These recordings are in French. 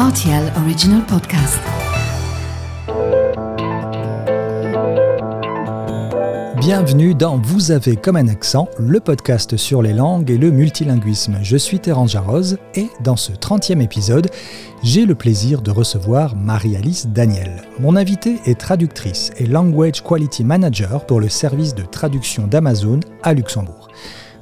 RTL Original Podcast. Bienvenue dans Vous avez comme un accent, le podcast sur les langues et le multilinguisme. Je suis Terence Jarroz et dans ce 30e épisode, j'ai le plaisir de recevoir Marie-Alice Daniel. Mon invitée est traductrice et Language Quality Manager pour le service de traduction d'Amazon à Luxembourg.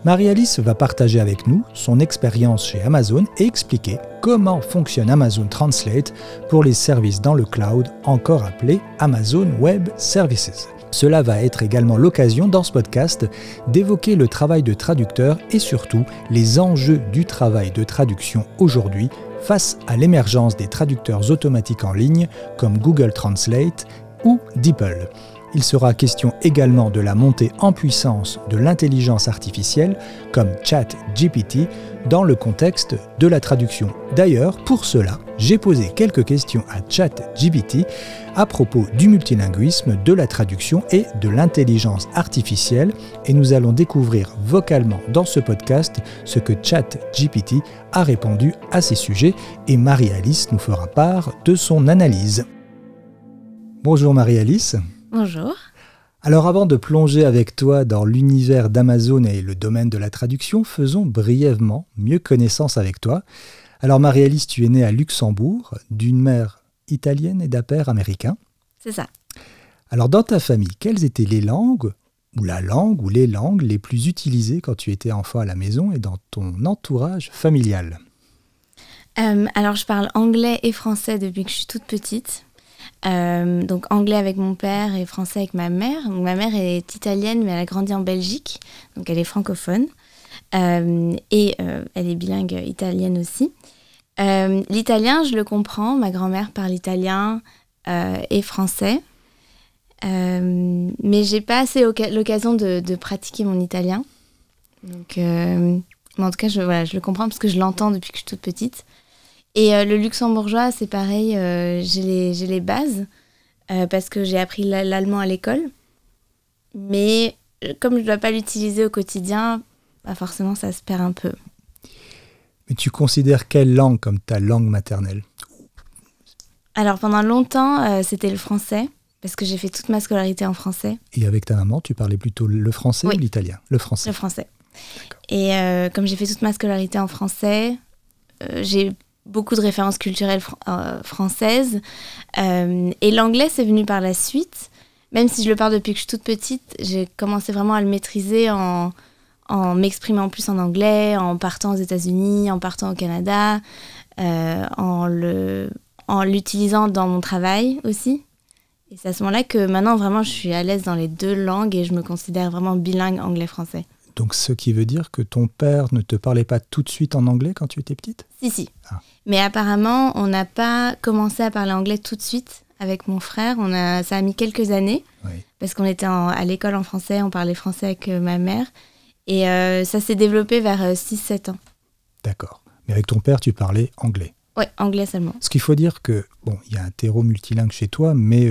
Marie-Alice va partager avec nous son expérience chez Amazon et expliquer comment fonctionne Amazon Translate pour les services dans le cloud, encore appelés Amazon Web Services. Cela va être également l'occasion dans ce podcast d'évoquer le travail de traducteur et surtout les enjeux du travail de traduction aujourd'hui face à l'émergence des traducteurs automatiques en ligne comme Google Translate ou DeepL. Il sera question également de la montée en puissance de l'intelligence artificielle comme ChatGPT dans le contexte de la traduction. D'ailleurs, pour cela, j'ai posé quelques questions à ChatGPT à propos du multilinguisme, de la traduction et de l'intelligence artificielle et nous allons découvrir vocalement dans ce podcast ce que ChatGPT a répondu à ces sujets et Marie-Alice nous fera part de son analyse. Bonjour Marie-Alice. Bonjour. Alors avant de plonger avec toi dans l'univers d'Amazon et le domaine de la traduction, faisons brièvement mieux connaissance avec toi. Alors Marie-Alice, tu es née à Luxembourg, d'une mère italienne et d'un père américain. C'est ça. Alors dans ta famille, quelles étaient les langues, ou la langue, ou les langues les plus utilisées quand tu étais enfant à la maison et dans ton entourage familial? Euh, Alors je parle anglais et français depuis que je suis toute petite. Euh, donc anglais avec mon père et français avec ma mère. ma mère est italienne, mais elle a grandi en Belgique, donc elle est francophone. Euh, et euh, elle est bilingue italienne aussi. L'italien, je le comprends. Ma grand-mère parle italien et français. mais j'ai pas assez l'occasion de, pratiquer mon italien. Donc, mais en tout cas, je, voilà, je le comprends parce que je l'entends depuis que je suis toute petite. Et euh, le luxembourgeois, c'est pareil, euh, j'ai les, les, bases euh, parce que j'ai appris l'allemand à l'école. Mais comme je ne dois pas l'utiliser au quotidien, bah forcément, ça se perd un peu. Mais tu considères quelle langue comme ta langue maternelle? Alors pendant longtemps, c'était le français parce que j'ai fait toute ma scolarité en français. Et avec ta maman, tu parlais plutôt le français ou l'italien? Le français. Le français. Et comme j'ai fait toute ma scolarité en français, j'ai beaucoup de références culturelles euh, françaises. Euh, et l'anglais, c'est venu par la suite. Même si je le parle depuis que je suis toute petite, j'ai commencé vraiment à le maîtriser en, m'exprimant plus en anglais, en partant aux États-Unis, en partant au Canada, euh, en, en l'utilisant dans mon travail aussi. Et c'est à ce moment-là que maintenant, vraiment, je suis à l'aise dans les deux langues et je me considère vraiment bilingue anglais-français. Donc, ce qui veut dire que ton père ne te parlait pas tout de suite en anglais quand tu étais petite? Si, si. Ah. Mais apparemment, on n'a pas commencé à parler anglais tout de suite avec mon frère. On a, ça a mis quelques années. Parce qu'on était à l'école en français, on parlait français avec euh, ma mère. Et euh, ça s'est développé vers 6-7 euh, ans. D'accord. Mais avec ton père, tu parlais anglais Oui, anglais seulement. Ce qu'il faut dire que, bon, il y a un terreau multilingue chez toi, mais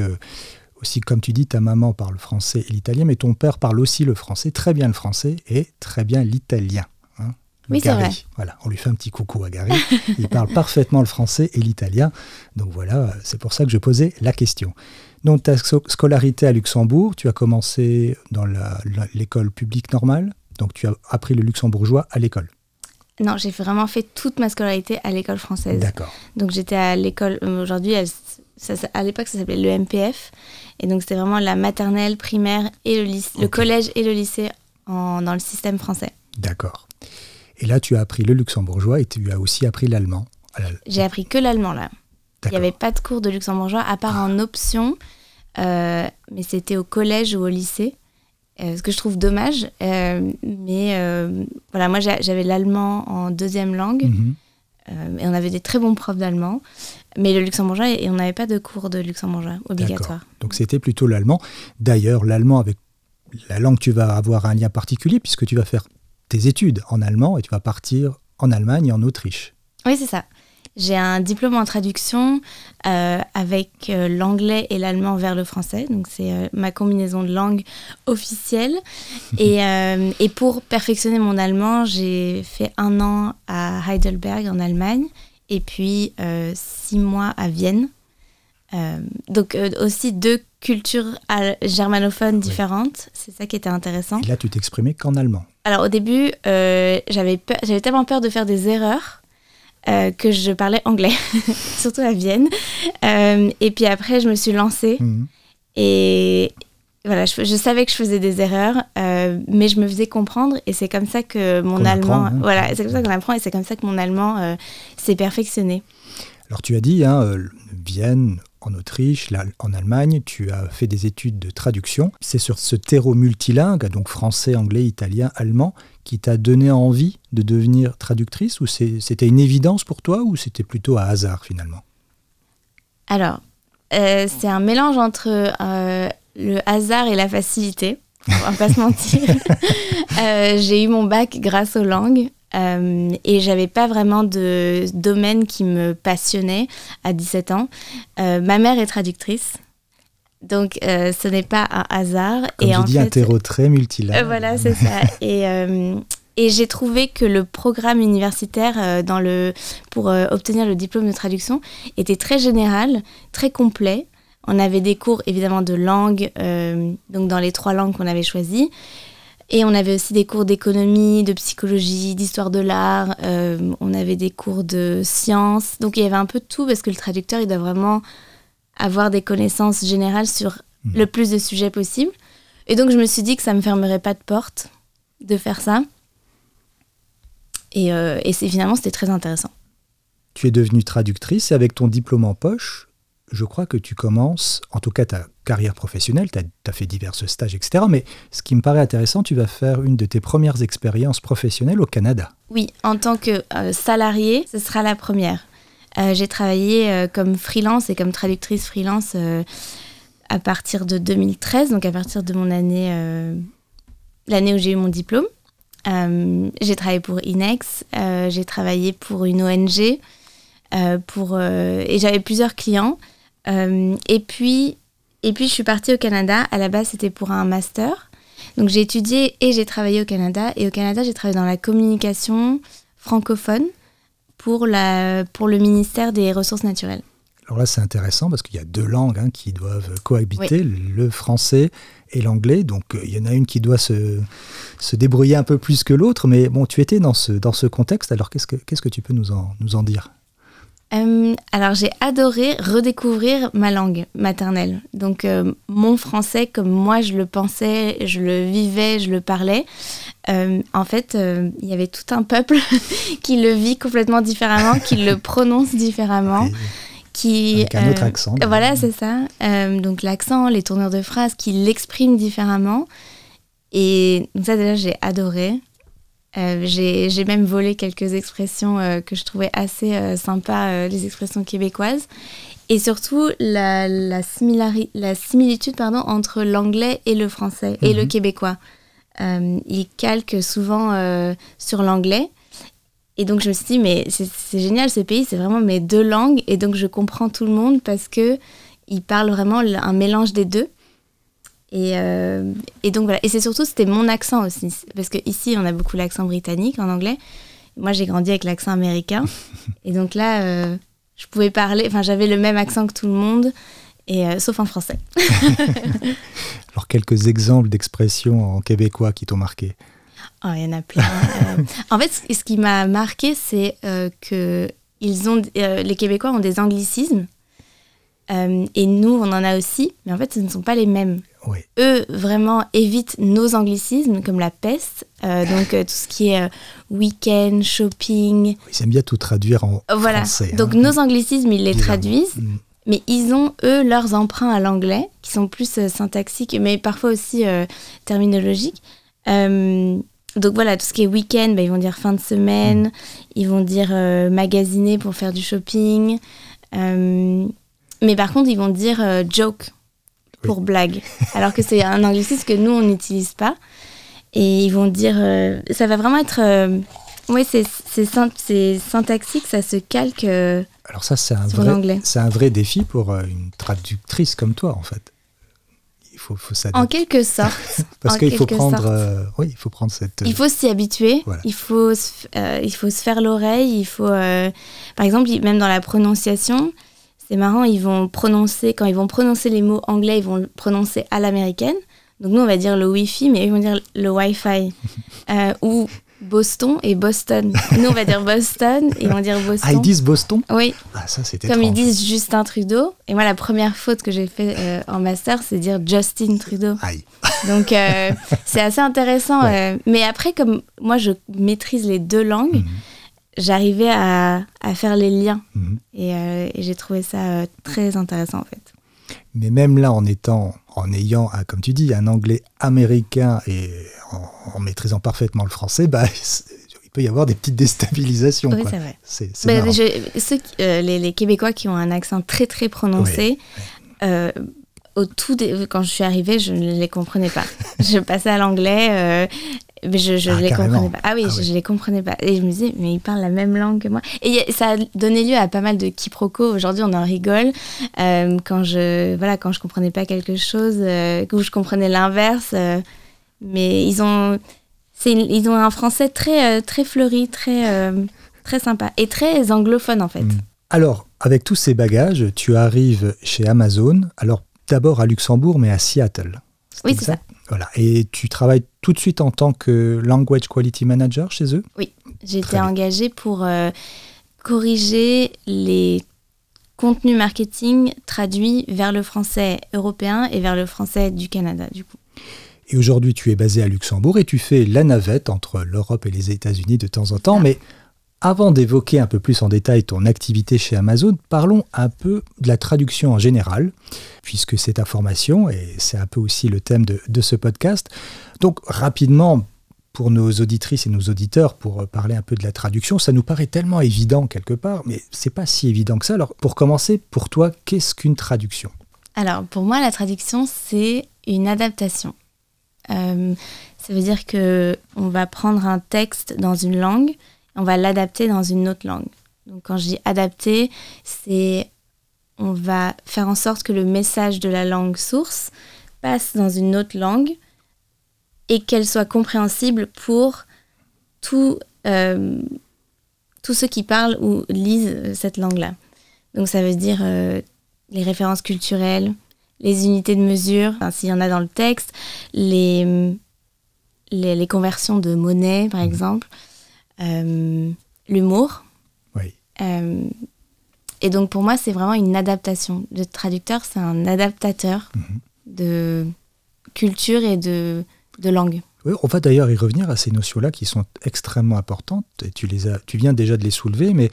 aussi, comme tu dis, ta maman parle français et l'italien, mais ton père parle aussi le français, très bien le français et très bien l'italien. Hein. oui, c'est vrai. Voilà, on lui fait un petit coucou à Gary. Il parle parfaitement le français et l'italien. Donc voilà, c'est pour ça que je posais la question. Donc ta scolarité à Luxembourg, tu as commencé dans l'école publique normale, donc tu as appris le luxembourgeois à l'école. Non, j'ai vraiment fait toute ma scolarité à l'école française. D'accord. Donc j'étais à l'école, euh, à l'époque ça s'appelait le MPF, et donc c'était vraiment la maternelle, primaire et le, lycée, le collège et le lycée en, dans le système français. D'accord. Et là, tu as appris le luxembourgeois et tu as aussi appris l'allemand. J'ai appris que l'allemand là. Il n'y avait pas de cours de luxembourgeois à part en option, euh, mais c'était au collège ou au lycée. Euh, ce que je trouve dommage. Euh, mais voilà, moi j'avais l'allemand en deuxième langue. Mhm. et on avait des très bons profs d'allemand. Mais le luxembourgeois, et on n'avait pas de cours de luxembourgeois obligatoire. Donc c'était plutôt l'allemand. D'ailleurs, l'allemand avec la langue, tu vas avoir un lien particulier puisque tu vas faire tes études en allemand et tu vas partir en Allemagne et en Autriche. Oui, c'est ça. J'ai un diplôme en traduction euh, avec euh, l'anglais et l'allemand vers le français. Donc, c'est euh, ma combinaison de langues officielle. et, et, pour perfectionner mon allemand, j'ai fait un an à Heidelberg en Allemagne et puis six mois à Vienne. donc aussi deux cultures germanophones différentes, c'est ça qui était intéressant. Et là, tu t'exprimais qu'en allemand. Alors au début, j'avais tellement peur de faire des erreurs que je parlais anglais, surtout à Vienne. et puis après, je me suis lancée. Mhm. Et, voilà, je, savais que je faisais des erreurs, euh, mais je me faisais comprendre et c'est comme ça que mon allemand, hein. voilà, c'est comme ça qu'on apprend et c'est comme ça que mon allemand euh, s'est perfectionné. Alors tu as dit, hein, euh, Vienne, en Autriche, là, en Allemagne, tu as fait des études de traduction. C'est sur ce terreau multilingue, donc français, anglais, italien, allemand, qui t'a donné envie de devenir traductrice ou c'était une évidence pour toi ou c'était plutôt un hasard finalement? Alors, c'est un mélange entre le hasard et la facilité. On va pas se mentir. Euh, j'ai eu mon bac grâce aux langues. Euh, et j'avais pas vraiment de domaine qui me passionnait à 17 ans. Euh, ma mère est traductrice, donc ce n'est pas un hasard. Comme et en un terreau très multilingue. voilà, c'est ça. Et, et j'ai trouvé que le programme universitaire dans le, pour obtenir le diplôme de traduction était très général, très complet. On avait des cours évidemment de langue, euh, donc dans les trois langues qu'on avait choisies. Et on avait aussi des cours d'économie, de psychologie, d'histoire de l'art. Euh, on avait des cours de sciences. Donc il y avait un peu de tout parce que le traducteur, il doit vraiment avoir des connaissances générales sur mmh. le plus de sujets possible. Et donc je me suis dit que ça ne me fermerait pas de porte de faire ça. Et, euh, et finalement, c'était très intéressant. Tu es devenue traductrice et avec ton diplôme en poche, je crois que tu commences, en tout cas ta carrière professionnelle, tu as, fait divers stages, etc. Mais ce qui me paraît intéressant, tu vas faire une de tes premières expériences professionnelles au Canada. Oui, en tant que euh, salarié, ce sera la première. Euh, j'ai travaillé euh, comme freelance et comme traductrice freelance à partir de 2013, donc à partir de mon année, l'année où j'ai eu mon diplôme. j'ai travaillé pour Inex, j'ai travaillé pour une ONG, pour, et j'avais plusieurs clients. Euh, et, puis, et puis, je suis partie au Canada. À la base, c'était pour un master. Donc, j'ai étudié et j'ai travaillé au Canada. Et au Canada, j'ai travaillé dans la communication francophone pour, la, pour le ministère des Ressources naturelles. Alors là, c'est intéressant parce qu'il y a deux langues hein, qui doivent cohabiter, le français et l'anglais. Donc, euh, il y en a une qui doit se, se débrouiller un peu plus que l'autre. Mais bon, tu étais dans ce, dans ce contexte. Alors, qu'est-ce que, qu'est-ce que tu peux nous en, nous en dire? Euh, alors j'ai adoré redécouvrir ma langue maternelle. Donc euh, mon français comme moi je le pensais, je le vivais, je le parlais. Euh, en fait, il y avait tout un peuple qui le vit complètement différemment, qui le prononce différemment. Qui, Avec un autre accent. Voilà, c'est ça. donc l'accent, les tournures de phrases, qui l'expriment différemment. Et ça déjà j'ai adoré. Euh, j'ai même volé quelques expressions euh, que je trouvais assez euh, sympas, les expressions québécoises. Et surtout, la, la, la similitude pardon, entre l'anglais et le français, et le mhm. québécois. ils calquent souvent sur l'anglais. Et donc, je me suis dit, mais c'est génial ce pays, c'est vraiment mes deux langues. Et donc, je comprends tout le monde parce que ils parlent vraiment un mélange des deux. Euh, et, donc voilà. Et c'est surtout, c'était mon accent aussi. Parce qu'ici, on a beaucoup l'accent britannique en anglais. Moi, j'ai grandi avec l'accent américain. et donc là, euh, je pouvais parler, enfin, j'avais le même accent que tout le monde, et, euh, sauf en français. Alors, quelques exemples d'expressions en québécois qui t'ont marqué? Oh, Il y en a plein. en fait, ce qui m'a marqué, c'est que ils ont, les Québécois ont des anglicismes. et nous, on en a aussi, mais en fait, ce ne sont pas les mêmes. Eux, vraiment, évitent nos anglicismes, comme la peste. Euh, donc, euh, tout ce qui est euh, week-end, shopping. Ils aiment bien tout traduire en voilà. français. Donc, hein. nos anglicismes, ils les traduisent. Mm. Mais ils ont, eux, leurs emprunts à l'anglais, qui sont plus syntaxiques, mais parfois aussi terminologiques. donc voilà, tout ce qui est week-end, bah, ils vont dire fin de semaine, mm. ils vont dire magasiner pour faire du shopping. mais par contre, ils vont dire joke pour blague. Alors que c'est un anglicisme que nous, on n'utilise pas. Et ils vont dire. Euh, ça va vraiment être. Euh, oui, c'est syntaxique, ça se calque. Euh, Alors, ça, c'est un, vrai, un vrai défi pour une traductrice comme toi, en fait. il faut, faut s'adapter. En quelque sorte. Parce qu'il faut prendre, euh, oui, il faut prendre cette. Il faut s'y habituer, Voilà. il, faut se, euh, il faut se faire l'oreille, il faut... euh, par exemple, même dans la prononciation, c'est marrant, ils vont prononcer, quand ils vont prononcer les mots anglais, ils vont le prononcer à l'américaine. Donc nous, on va dire le Wi-Fi, mais eux, ils vont dire le Wi-Fi. Euh, ou Boston et Boston. Nous, on va dire Boston et ils vont dire Boston. Ah, ils disent Boston? Oui, Ah, ça, comme ils disent Justin Trudeau. Et moi, la première faute que j'ai fait euh, en master, c'est dire Justin Trudeau. Aïe. Donc, euh, c'est assez intéressant. Ouais. mais après, comme moi, je maîtrise les deux langues, Mhm. J'arrivais à, à faire les liens. Mhm. Et, euh, et j'ai trouvé ça euh, très intéressant, en fait. Mais même là, en étant, en ayant, un- comme tu dis, un anglais américain et en, en maîtrisant parfaitement le français, bah, il peut y avoir des petites déstabilisations. Oui, c'est vrai. Bah, je- ceux euh, les, les Québécois qui ont un accent très, très prononcé, euh, au tout quand je suis arrivée, je ne les comprenais pas. je passais à l'anglais, euh, mais je ne Ah, les carrément. comprenais pas. Ah oui, Ah je, je les comprenais pas. Et je me disais, mais ils parlent la même langue que moi. Et ça a donné lieu à pas mal de quiproquos. Aujourd'hui, on en rigole. Euh, quand je voilà, quand je comprenais pas quelque chose, euh, ou je comprenais l'inverse. euh, mais ils ont, c'est une- ils ont un français très, euh, très fleuri, très, très sympa et très anglophone en fait. Mm. Alors, avec tous ces bagages, tu arrives chez Amazon, alors d'abord à Luxembourg, mais à Seattle. Oui, c'est exact Voilà. Et tu travailles tout de suite en tant que Language Quality Manager chez eux? J'ai Très été engagée pour euh, corriger les contenus marketing traduits vers le français européen et vers le français du Canada, du coup. Et aujourd'hui, tu es basé à Luxembourg et tu fais la navette entre l'Europe et les États-Unis de temps en temps. Ah. Mais avant d'évoquer un peu plus en détail ton activité chez Amazon, parlons un peu de la traduction en général, puisque c'est ta formation et c'est un peu aussi le thème de, ce podcast. Donc, rapidement, pour nos auditrices et nos auditeurs, pour parler un peu de la traduction, ça nous paraît tellement évident quelque part, mais c'est pas si évident que ça. Alors, pour commencer, pour toi, qu'est-ce qu'une traduction? Alors, pour moi, la traduction, c'est une adaptation. Euh, ça veut dire que on va prendre un texte dans une langue, on va l'adapter dans une autre langue. Donc, quand je dis adapter, c'est on va faire en sorte que le message de la langue source passe dans une autre langue et qu'elle soit compréhensible pour tout, euh, tous ceux qui parlent ou lisent cette langue-là. Donc, ça veut dire euh, les références culturelles, les unités de mesure, enfin, s'il y en a dans le texte, les, les, les conversions de monnaie, par exemple, euh, l'humour. Oui. Euh, et donc pour moi, c'est vraiment une adaptation. Le traducteur, c'est un adaptateur Mhm. de culture et de, de langue. Oui, on va d'ailleurs y revenir à ces notions-là qui sont extrêmement importantes. Et tu, les as, tu viens déjà de les soulever, mais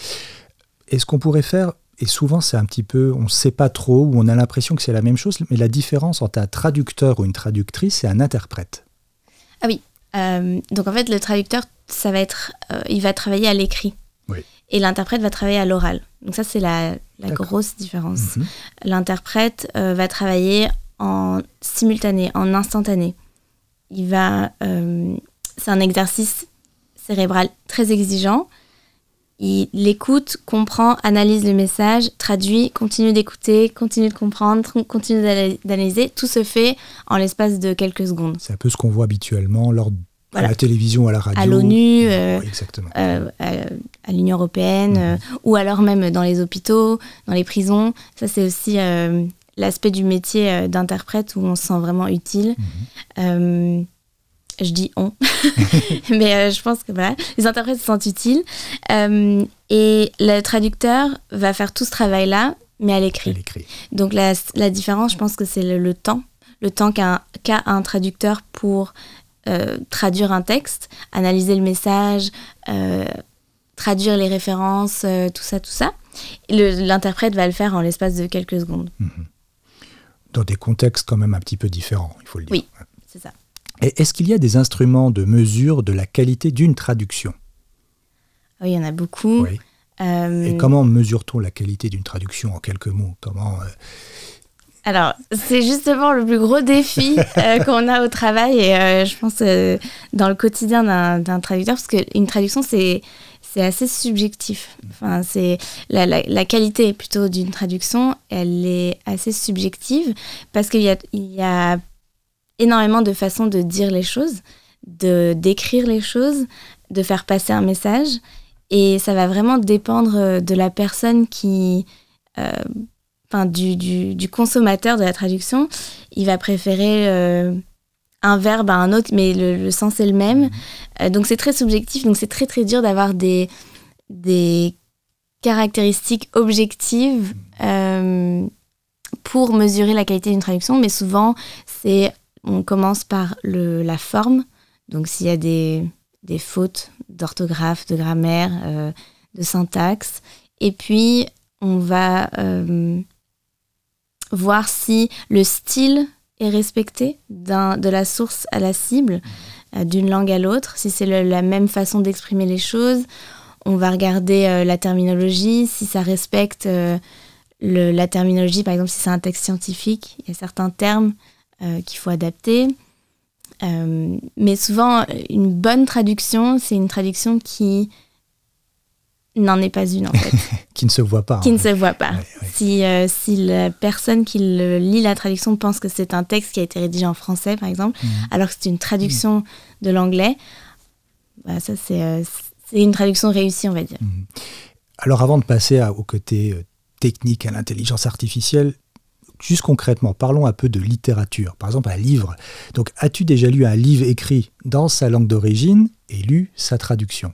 est-ce qu'on pourrait faire, et souvent c'est un petit peu, on ne sait pas trop, ou on a l'impression que c'est la même chose, mais la différence entre un traducteur ou une traductrice et un interprète? Euh, donc en fait, le traducteur, ça va être, euh, il va travailler à l'écrit. Oui. Et l'interprète va travailler à l'oral. Donc ça, c'est la, grosse différence. Mhm. L'interprète euh, va travailler en simultané, en instantané. Il va, c'est un exercice cérébral très exigeant. Il écoute, comprend, analyse le message, traduit, continue d'écouter, continue de comprendre, continue d'ana- d'analyser. Tout se fait en l'espace de quelques secondes. C'est un peu ce qu'on voit habituellement lors de Voilà. à la télévision, à la radio. À l'ONU, euh, euh, à, l'Union européenne, Mhm. euh, ou alors même dans les hôpitaux, dans les prisons. Ça, c'est aussi euh, l'aspect du métier d'interprète où on se sent vraiment utile. Mhm. Je dis on, mais euh, je pense que voilà, les interprètes se sentent utiles. Euh, et le traducteur va faire tout ce travail-là, mais à l'écrit. Donc la, la différence, je pense que c'est le, le temps, le temps qu'a un traducteur pour euh, traduire un texte, analyser le message, traduire les références, tout ça, tout ça. L'interprète va le faire en l'espace de quelques secondes. Dans des contextes quand même un petit peu différents, il faut le dire. Oui. C'est ça. Et Est-ce qu'il y a des instruments de mesure de la qualité d'une traduction? Oui, il y en a beaucoup. Oui. Euh, Et comment mesure-t-on la qualité d'une traduction en quelques mots? Comment euh, Alors, c'est justement le plus gros défi euh, qu'on a au travail et euh, je pense euh, dans le quotidien d'un traducteur, parce qu'une traduction, c'est c'est assez subjectif. Enfin, c'est la, la, la qualité plutôt d'une traduction, elle est assez subjective parce qu'il y a, il y a énormément de façons de dire les choses, de d'écrire les choses, de faire passer un message. Et ça va vraiment dépendre de la personne qui, euh, enfin, du, du, consommateur de la traduction. Il va préférer euh, un verbe à un autre, mais le, sens est le même. Euh, donc c'est très subjectif, donc c'est très très dur d'avoir des, des caractéristiques objectives pour mesurer la qualité d'une traduction, mais souvent c'est on commence par la forme. Donc s'il y a des, des fautes d'orthographe, de grammaire, euh, de syntaxe. Et puis, on va euh, voir si le style est respecté de la source à la cible, euh, d'une langue à l'autre, si c'est la même façon d'exprimer les choses. On va regarder la terminologie, si ça respecte la terminologie, par exemple si c'est un texte scientifique, il y a certains termes qu'il faut adapter. Euh, mais souvent, une bonne traduction, c'est une traduction qui n'en est pas une en fait. qui ne se voit pas. Qui ne se voit pas. Si, euh, si la personne qui lit la traduction pense que c'est un texte qui a été rédigé en français, par exemple, mhm. alors que c'est une traduction mhm. de l'anglais, bah, ça euh, c'est une traduction réussie, on va dire. Mhm. Alors avant de passer au côté technique, à l'intelligence artificielle, Juste concrètement, parlons un peu de littérature. Par exemple, un livre. Donc, as-tu déjà lu un livre écrit dans sa langue d'origine et lu sa traduction?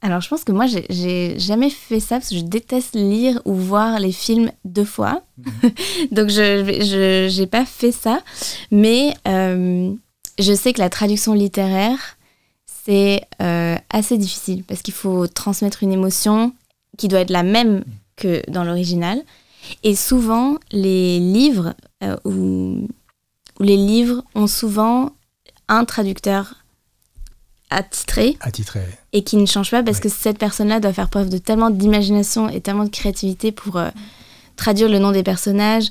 Alors, je pense que moi, j'ai jamais fait ça parce que je déteste lire ou voir les films deux fois. Donc, je n'ai pas fait ça. Mais euh, je sais que la traduction littéraire, c'est euh, assez difficile parce qu'il faut transmettre une émotion qui doit être la même que dans l'original. Et souvent, les livres euh, ou, les livres ont souvent un traducteur attitré, attitré et qui ne change pas parce que cette personne-là doit faire preuve de tellement d'imagination et tellement de créativité pour euh, traduire le nom des personnages.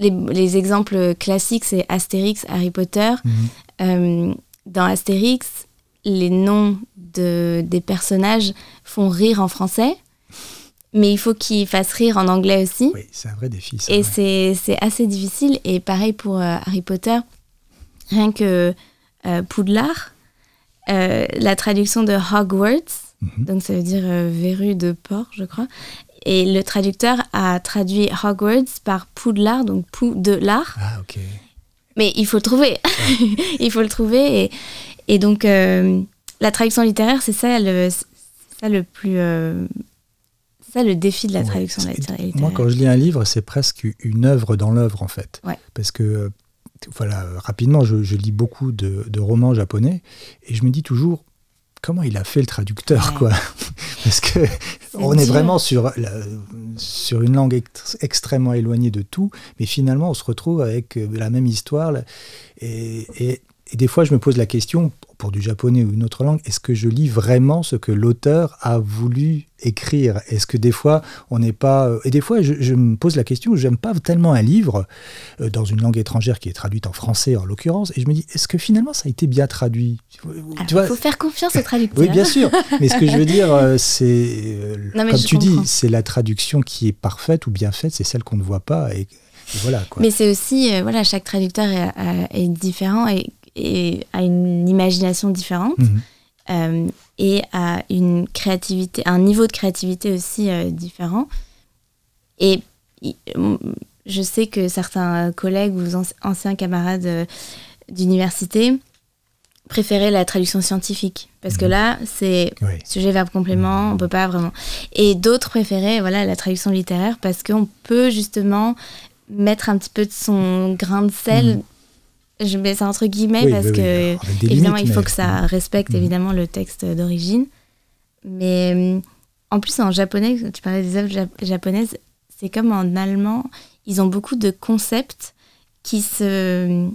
Mm. Les, exemples classiques, c'est Astérix, Harry Potter. Mm. Euh, dans Astérix, les noms de, des personnages font rire en français, mais il faut qu'il fasse rire en anglais aussi. Oui, c'est un vrai défi. Et c'est assez difficile. Et pareil pour euh, Harry Potter, rien que euh, Poudlard, euh, la traduction de Hogwarts, mhm. donc ça veut dire verrue de porc, je crois. Et le traducteur a traduit Hogwarts par Poudlard, donc Poudlard. Ah, ok. Mais il faut le trouver. il faut le trouver. Et, et donc, la traduction littéraire, c'est ça le, ça le plus ça le défi de la traduction littéraire. Moi, quand je lis un livre, c'est presque une œuvre dans l'œuvre, en fait. Parce que, euh, voilà, rapidement, je, lis beaucoup de, romans japonais et je me dis toujours, comment il a fait le traducteur, quoi? Parce que on est vraiment sur, sur une langue extrêmement éloignée de tout, mais finalement, on se retrouve avec euh, la même histoire. et, et des fois, je me pose la question, pour du japonais ou une autre langue, est-ce que je lis vraiment ce que l'auteur a voulu écrire? Est-ce que des fois, on n'est pas... Euh, et des fois, je, me pose la question, j'aime pas tellement un livre euh, dans une langue étrangère qui est traduite en français en l'occurrence, et je me dis, est-ce que finalement ça a été bien traduit? Il faut faire confiance au traducteur. oui, bien sûr. Mais ce que je veux dire, euh, c'est... comme tu dis, c'est la traduction qui est parfaite ou bien faite, c'est celle qu'on ne voit pas. Et, voilà, quoi. Mais c'est aussi, voilà, chaque traducteur est, est différent et et a une imagination différente mhm. euh, et a une créativité, un niveau de créativité aussi euh, différent. Et je sais que certains collègues ou anciens camarades euh, d'université préféraient la traduction scientifique parce que mhm. là c'est sujet verbe complément on peut pas vraiment et d'autres préféraient voilà la traduction littéraire parce qu'on peut justement mettre un petit peu de son grain de sel mhm je mets ça entre guillemets parce que évidemment il faut que ça respecte mhm. évidemment le texte d'origine. Mais euh, en plus en japonais, tu parlais des œuvres japonaises, c'est comme en allemand, ils ont beaucoup de concepts qui se... Euh,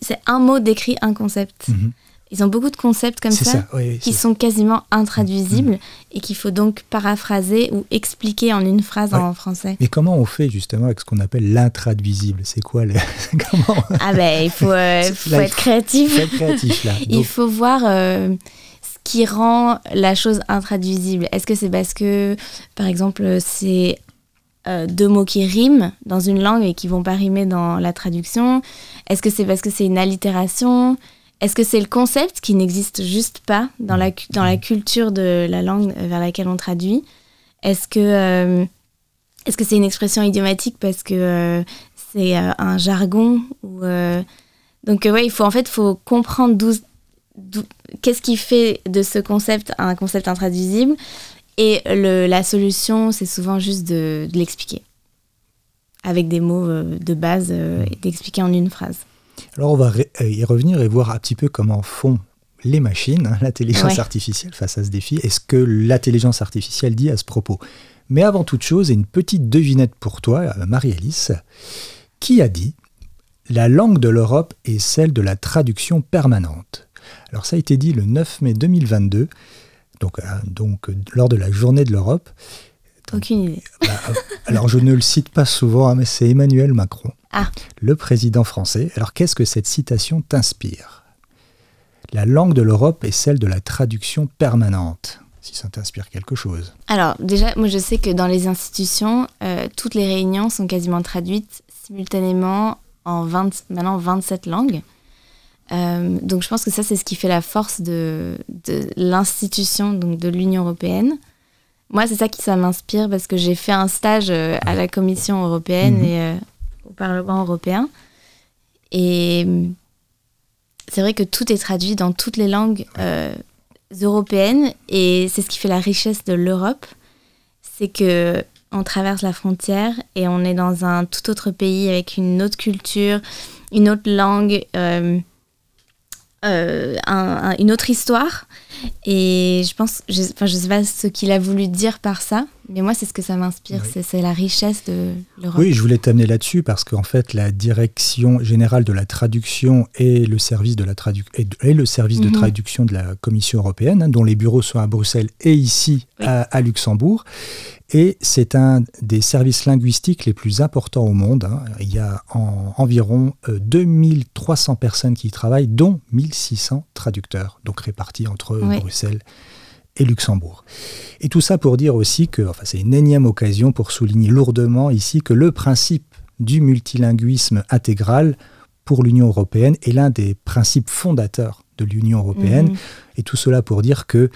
c'est un mot décrit un concept. Mhm. Ils ont beaucoup de concepts comme ça, qui sont quasiment intraduisibles mm. et qu'il faut donc paraphraser ou expliquer en une phrase en français. Mais comment on fait justement avec ce qu'on appelle l'intraduisible? C'est quoi le... comment Ah ben il faut, euh, être créatif. Il faut être créatif là. il faut voir euh, ce qui rend la chose intraduisible. Est-ce que c'est parce que, par exemple, c'est euh, deux mots qui riment dans une langue et qui vont pas rimer dans la traduction? Est-ce que c'est parce que c'est une allitération? Est-ce que c'est le concept qui n'existe juste pas dans la, dans la culture de la langue vers laquelle on traduit? Est-ce que euh, est-ce que c'est une expression idiomatique parce que euh, c'est un jargon ou, Donc ouais, il faut en fait faut comprendre qu'est-ce qui fait de ce concept un concept intraduisible? Et la solution, c'est souvent juste de, l'expliquer. Avec des mots euh, de base euh, et d'expliquer en une phrase. Alors on va euh, y revenir et voir un petit peu comment font les machines, hein, l'intelligence artificielle face à ce défi, et ce que l'intelligence artificielle dit à ce propos? Mais avant toute chose, une petite devinette pour toi, Marie-Alice, qui a dit La langue de l'Europe est celle de la traduction permanente. Alors ça a été dit le 9 mai 2022 donc, euh, donc lors de la journée de l'Europe. Aucune idée. Bah, euh, alors je ne le cite pas souvent, hein, mais c'est Emmanuel Macron, ah. le président français. Alors qu'est-ce que cette citation t'inspire? La langue de l'Europe est celle de la traduction permanente si ça t'inspire quelque chose. Alors déjà, moi je sais que dans les institutions, euh, toutes les réunions sont quasiment traduites simultanément en 20, maintenant 27 langues. Euh, donc je pense que ça, c'est ce qui fait la force de, de l'institution, donc de l'Union européenne. Moi, c'est ça qui ça m'inspire parce que j'ai fait un stage euh, à la Commission européenne mhm. et euh, au Parlement européen. Et c'est vrai que tout est traduit dans toutes les langues européennes et c'est ce qui fait la richesse de l'Europe. C'est que on traverse la frontière et on est dans un tout autre pays avec une autre culture, une autre langue. Euh, une autre histoire. Et je pense, je, enfin, je sais pas ce qu'il a voulu dire par ça, mais moi, c'est ce que ça m'inspire, c'est la richesse de l'Europe. Oui, je voulais t'amener là-dessus parce qu'en fait, la direction générale de la traduction et le service de, la et le service de mhm. traduction de la Commission européenne, hein, dont les bureaux sont à Bruxelles et ici à, Luxembourg, et c'est un des services linguistiques les plus importants au monde. Hein. Il y a environ 2300 euh, personnes qui y travaillent, dont 1600 traducteurs, donc répartis entre Bruxelles et Luxembourg. Et tout ça pour dire aussi que, enfin c'est une énième occasion pour souligner lourdement ici que le principe du multilinguisme intégral pour l'Union européenne est l'un des principes fondateurs de l'Union européenne. Mhm. Et tout cela pour dire que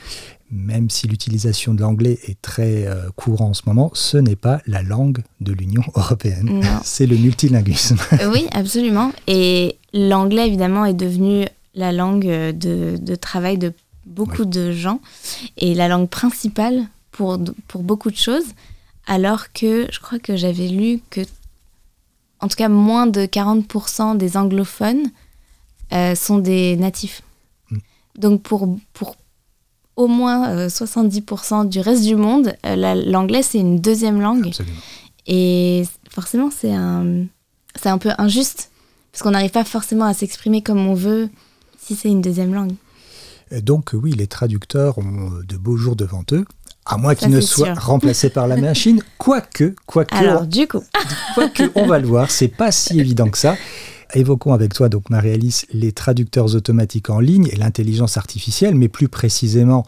même si l'utilisation de l'anglais est très euh, courant en ce moment, ce n'est pas la langue de l'Union européenne. C'est le multilinguisme. Euh, oui, absolument. Et l'anglais, évidemment, est devenu la langue de, de travail de beaucoup de gens et la langue principale pour, pour beaucoup de choses, alors que je crois que j'avais lu que, en tout cas, moins de 40% des anglophones euh, sont des natifs. Mm. Donc pour, pour au moins 70% euh, du reste du monde, euh, l'anglais c'est une deuxième langue. Et forcément c'est un, c'est un peu injuste, parce qu'on n'arrive pas forcément à s'exprimer comme on veut si c'est une deuxième langue. Donc oui, les traducteurs ont de beaux jours devant eux, à moins qu'ils ne soient remplacés par la machine. Quoique, quoique. Alors du coup. quoique, on va le voir, c'est pas si évident que ça. Évoquons avec toi, donc Marie-Alice, les traducteurs automatiques en ligne et l'intelligence artificielle, mais plus précisément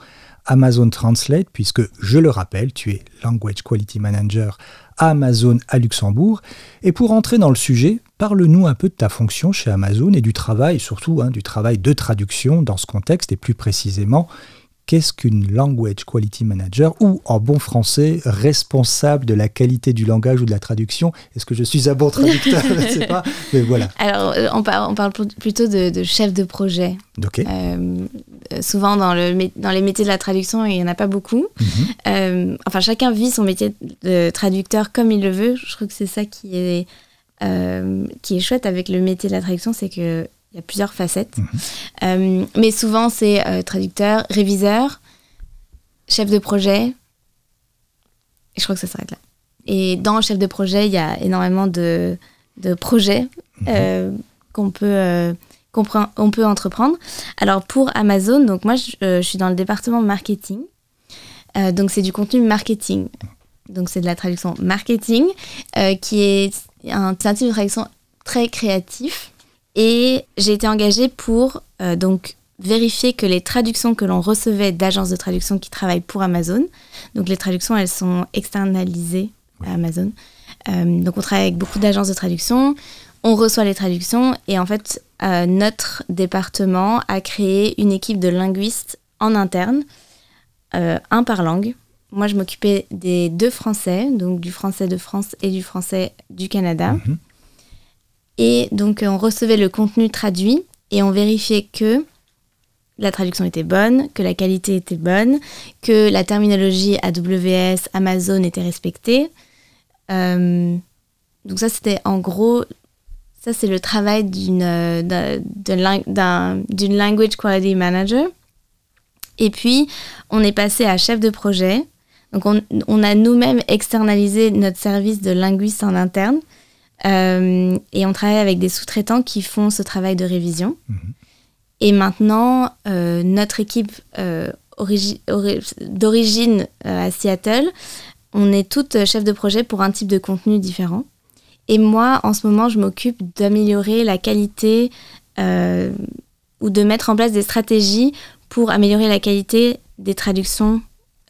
Amazon Translate, puisque, je le rappelle, tu es Language Quality Manager à Amazon à Luxembourg. Et pour entrer dans le sujet, parle-nous un peu de ta fonction chez Amazon et du travail, surtout hein, du travail de traduction dans ce contexte, et plus précisément, qu'est-ce qu'une Language Quality Manager ou en bon français responsable de la qualité du langage ou de la traduction? Est-ce que je suis un bon traducteur? Je ne sais pas, mais voilà. Alors, euh, on parle, on parle plutôt de, chef de projet. Ok. Euh, souvent, dans, le, dans les métiers de la traduction, il n'y en a pas beaucoup. Mhm. Euh, enfin, chacun vit son métier de traducteur comme il le veut. Je trouve que c'est ça qui est, qui est chouette avec le métier de la traduction, c'est que il y a plusieurs facettes. Mhm. Euh, mais souvent, c'est euh, traducteur, réviseur, chef de projet. Et je crois que ça s'arrête là. Et dans chef de projet, il y a énormément de, de projets mhm. euh, qu'on peut, on peut entreprendre. Alors pour Amazon, donc moi, je, suis dans le département marketing. donc c'est du contenu marketing. Donc c'est de la traduction marketing, qui est un, un type de traduction très créatif et j'ai été engagée pour euh, donc vérifier que les traductions que l'on recevait d'agences de traduction qui travaillent pour Amazon, donc les traductions, elles sont externalisées à Amazon. Euh, donc on travaille avec beaucoup d'agences de traduction, on reçoit les traductions et en fait euh, notre département a créé une équipe de linguistes en interne, un par langue. Moi je m'occupais des deux français, donc du français de France et du français du Canada. Mhm. Et donc on recevait le contenu traduit et on vérifiait que la traduction était bonne, que la qualité était bonne, que la terminologie AWS, Amazon était respectée. Euh, donc ça, c'était en gros, ça c'est le travail d'une euh, d'une language quality manager. Et puis, on est passé à chef de projet. Donc, on, on a nous-mêmes externalisé notre service de linguiste en interne. Euh, et on travaille avec des sous-traitants qui font ce travail de révision. Et maintenant, euh, notre équipe euh, origi- ori- d'origine à Seattle, on est toutes chefs de projet pour un type de contenu différent. Et moi, en ce moment, je m'occupe d'améliorer la qualité ou de mettre en place des stratégies pour améliorer la qualité des traductions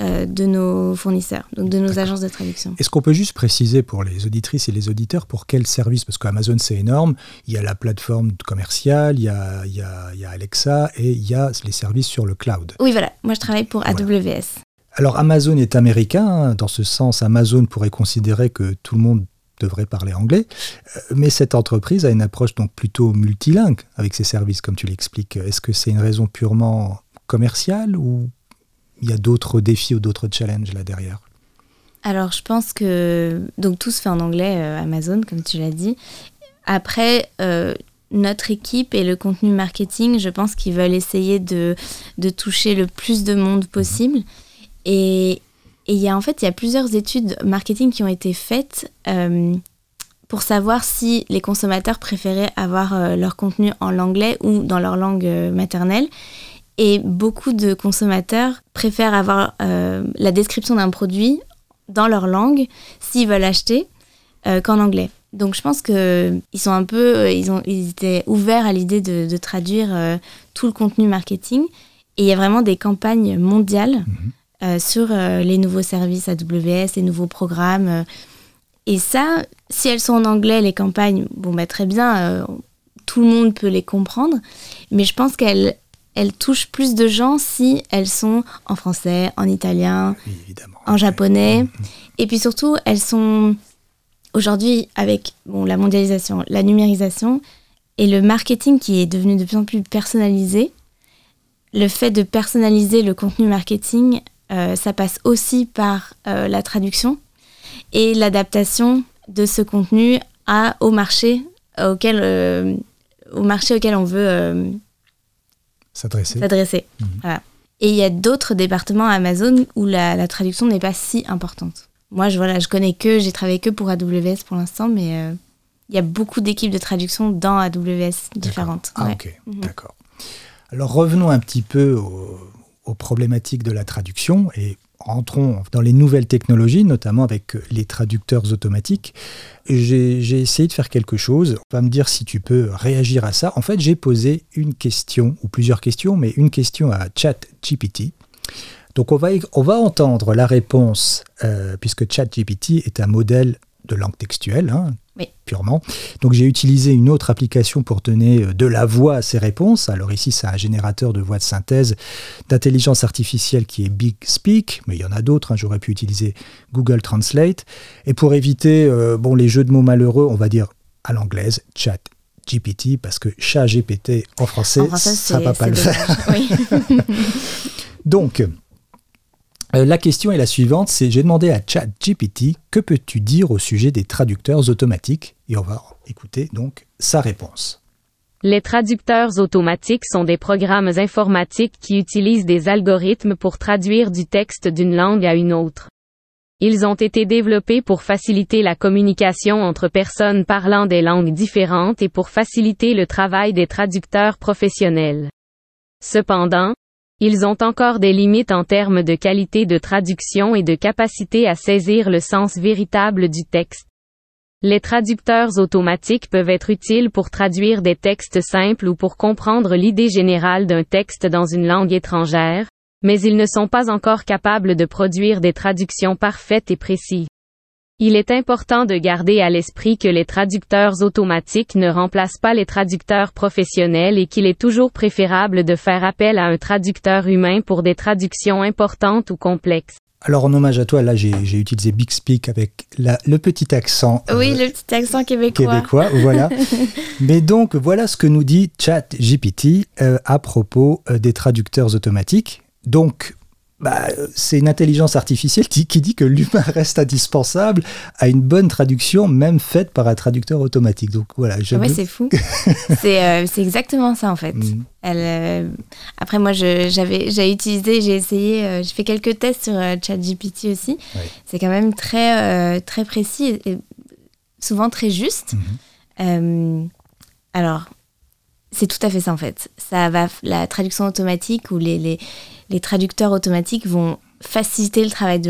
euh, de nos fournisseurs, donc de nos agences de traduction. Est-ce qu'on peut juste préciser pour les auditrices et les auditeurs pour quel service? Parce qu'Amazon, c'est énorme. Il y a la plateforme commerciale, il y a, il y a- il y a Alexa et il y a les services sur le cloud. Oui, voilà. Moi, je travaille pour Voilà. AWS. Alors Amazon est américain, hein. dans ce sens Amazon pourrait considérer que tout le monde devrait parler anglais, Euh, mais cette entreprise a une approche donc plutôt multilingue avec ses services comme tu l'expliques. Est-ce que c'est une raison purement commerciale ou il y a d'autres défis ou d'autres challenges là derrière Alors, je pense que donc tout se fait en anglais, euh, Amazon, comme tu l'as dit. Après, euh, notre équipe et le contenu marketing, je pense qu'ils veulent essayer de, de toucher le plus de monde possible. Et et il y a en fait, il y a plusieurs études marketing qui ont été faites euh, pour savoir si les consommateurs préféraient avoir leur contenu en anglais ou dans leur langue maternelle. Et beaucoup de consommateurs préfèrent avoir euh, la description d'un produit dans leur langue s'ils veulent acheter euh, qu'en anglais. Donc je pense que ils sont un peu, euh, ils ont, ils étaient ouverts à l'idée de, de traduire euh, tout le contenu marketing. Et il y a vraiment des campagnes mondiales euh, sur les nouveaux services AWS, les nouveaux programmes. et ça, si elles sont en anglais, les campagnes, bon bah très bien, tout le monde peut les comprendre. Mais je pense qu'elles elles touchent plus de gens si elles sont en français, en italien, Oui, en japonais. Et puis surtout, elles sont aujourd'hui avec bon, la mondialisation, la numérisation et le marketing qui est devenu de plus en plus personnalisé. Le fait de personnaliser le contenu marketing, euh, ça passe aussi par euh, la traduction et l'adaptation de ce contenu à, au marché auquel, euh, au marché auquel on veut S'adresser. s'adresser. Mhm. Voilà. Et il y a d'autres départements Amazon où la, la traduction n'est pas si importante. Moi, je, voilà, je connais que, j'ai travaillé que pour AWS pour l'instant, mais euh, il y a beaucoup d'équipes de traduction dans AWS différentes. Ah Ouais. ok, Mhm. d'accord. Alors revenons un petit peu au- aux problématiques de la traduction et entrons dans les nouvelles technologies, notamment avec les traducteurs automatiques. J'ai j'ai essayé de faire quelque chose. On va me dire si tu peux réagir à ça. En fait, j'ai posé une question, ou plusieurs questions, mais une question à ChatGPT. Donc on va, on va entendre la réponse, euh, puisque ChatGPT est un modèle de langue textuelle, hein, Oui. purement. Donc j'ai utilisé une autre application pour donner euh, de la voix à ces réponses. Alors ici, c'est un générateur de voix de synthèse d'intelligence artificielle qui est Big Speak, mais il y en a d'autres. hein. J'aurais pu utiliser Google Translate. Et pour éviter euh, bon, les jeux de mots malheureux, on va dire à l'anglaise Chat GPT, parce que chat GPT en français, En français, ça va pas le faire. Oui. Donc, la question est la suivante, c'est j'ai demandé à ChatGPT que peux-tu dire au sujet des traducteurs automatiques? Et on va écouter donc sa réponse. Les traducteurs automatiques sont des programmes informatiques qui utilisent des algorithmes pour traduire du texte d'une langue à une autre. Ils ont été développés pour faciliter la communication entre personnes parlant des langues différentes et pour faciliter le travail des traducteurs professionnels. Cependant, ils ont encore des limites en termes de qualité de traduction et de capacité à saisir le sens véritable du texte. Les traducteurs automatiques peuvent être utiles pour traduire des textes simples ou pour comprendre l'idée générale d'un texte dans une langue étrangère, mais ils ne sont pas encore capables de produire des traductions parfaites et précises. Il est important de garder à l'esprit que les traducteurs automatiques ne remplacent pas les traducteurs professionnels et qu'il est toujours préférable de faire appel à un traducteur humain pour des traductions importantes ou complexes. Alors en hommage à toi, là j'ai utilisé Bixpeak avec le petit accent. Oui, euh, le petit accent québécois. Québécois, voilà. Mais donc voilà ce que nous dit ChatGPT euh, à propos euh, des traducteurs automatiques. Donc bah, c'est une intelligence artificielle qui, dit que l'humain reste indispensable à une bonne traduction, même faite par un traducteur automatique. Donc voilà. Je ouais, c'est fou. Euh, c'est exactement ça en fait. Mm. Elle, euh, après moi, j'avais j'ai utilisé, j'ai essayé, euh, j'ai fait quelques tests sur ChatGPT aussi. C'est quand même très très précis et, souvent très juste. Mm-hmm. alors, c'est tout à fait ça en fait. Ça va la traduction automatique ou les, les les traducteurs automatiques vont faciliter le travail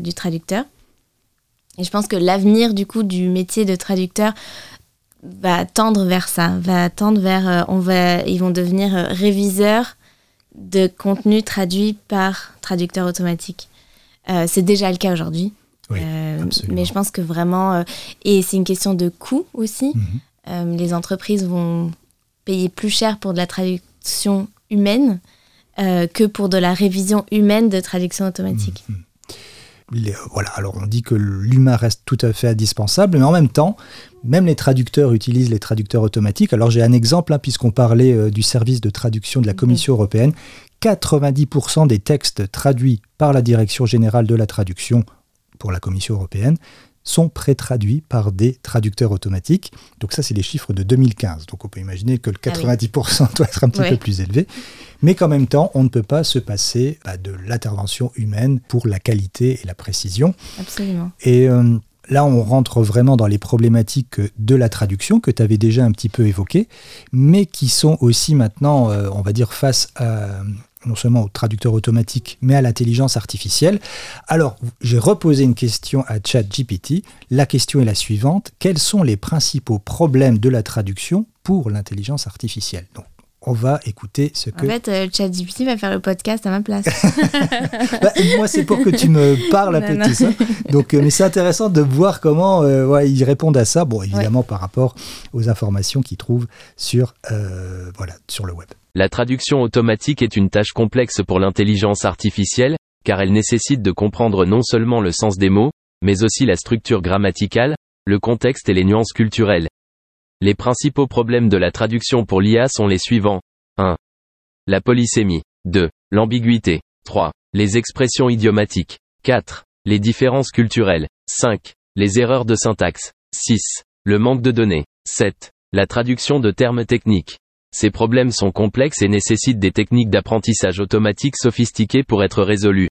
du traducteur. Et je pense que l'avenir du coup du métier de traducteur va tendre vers ça, va tendre vers, euh, on va, ils vont devenir euh, réviseurs de contenu traduit par traducteur automatique. Euh, c'est déjà le cas aujourd'hui. mais je pense que vraiment, et c'est une question de coût aussi. Mhm. les entreprises vont payer plus cher pour de la traduction humaine euh, que pour de la révision humaine de traduction automatique. Mmh, mmh. voilà, alors on dit que l'humain reste tout à fait indispensable, mais en même temps, même les traducteurs utilisent les traducteurs automatiques. Alors j'ai un exemple, hein, puisqu'on parlait euh, du service de traduction de la Commission européenne. 90% des textes traduits par la Direction générale de la traduction pour la Commission européenne sont pré-traduits par des traducteurs automatiques. Donc ça, c'est les chiffres de 2015. Donc on peut imaginer que le 90% ah doit être un petit peu plus élevé. Mais qu'en même temps, on ne peut pas se passer bah, de l'intervention humaine pour la qualité et la précision. Absolument. Et euh, là, on rentre vraiment dans les problématiques de la traduction que tu avais déjà un petit peu évoquées, mais qui sont aussi maintenant, euh, on va dire, face à non seulement au traducteur automatique, mais à l'intelligence artificielle. Alors, j'ai reposé une question à ChatGPT. La question est la suivante. Quels sont les principaux problèmes de la traduction pour l'intelligence artificielle? Donc, on va écouter ce que... En fait, euh, ChatGPT va faire le podcast à ma place. Bah, moi, c'est pour que tu me parles un peu de tout ça. Donc, euh, mais c'est intéressant de voir comment euh, ils répondent à ça. Bon, évidemment, par rapport aux informations qu'ils trouvent sur, voilà, sur le web. La traduction automatique est une tâche complexe pour l'intelligence artificielle, car elle nécessite de comprendre non seulement le sens des mots, mais aussi la structure grammaticale, le contexte et les nuances culturelles. Les principaux problèmes de la traduction pour l'IA sont les suivants. 1. La polysémie. 2. L'ambiguïté. 3. Les expressions idiomatiques. 4. Les différences culturelles. 5. Les erreurs de syntaxe. 6. Le manque de données. 7. La traduction de termes techniques. Ces problèmes sont complexes et nécessitent des techniques d'apprentissage automatique sophistiquées pour être résolus.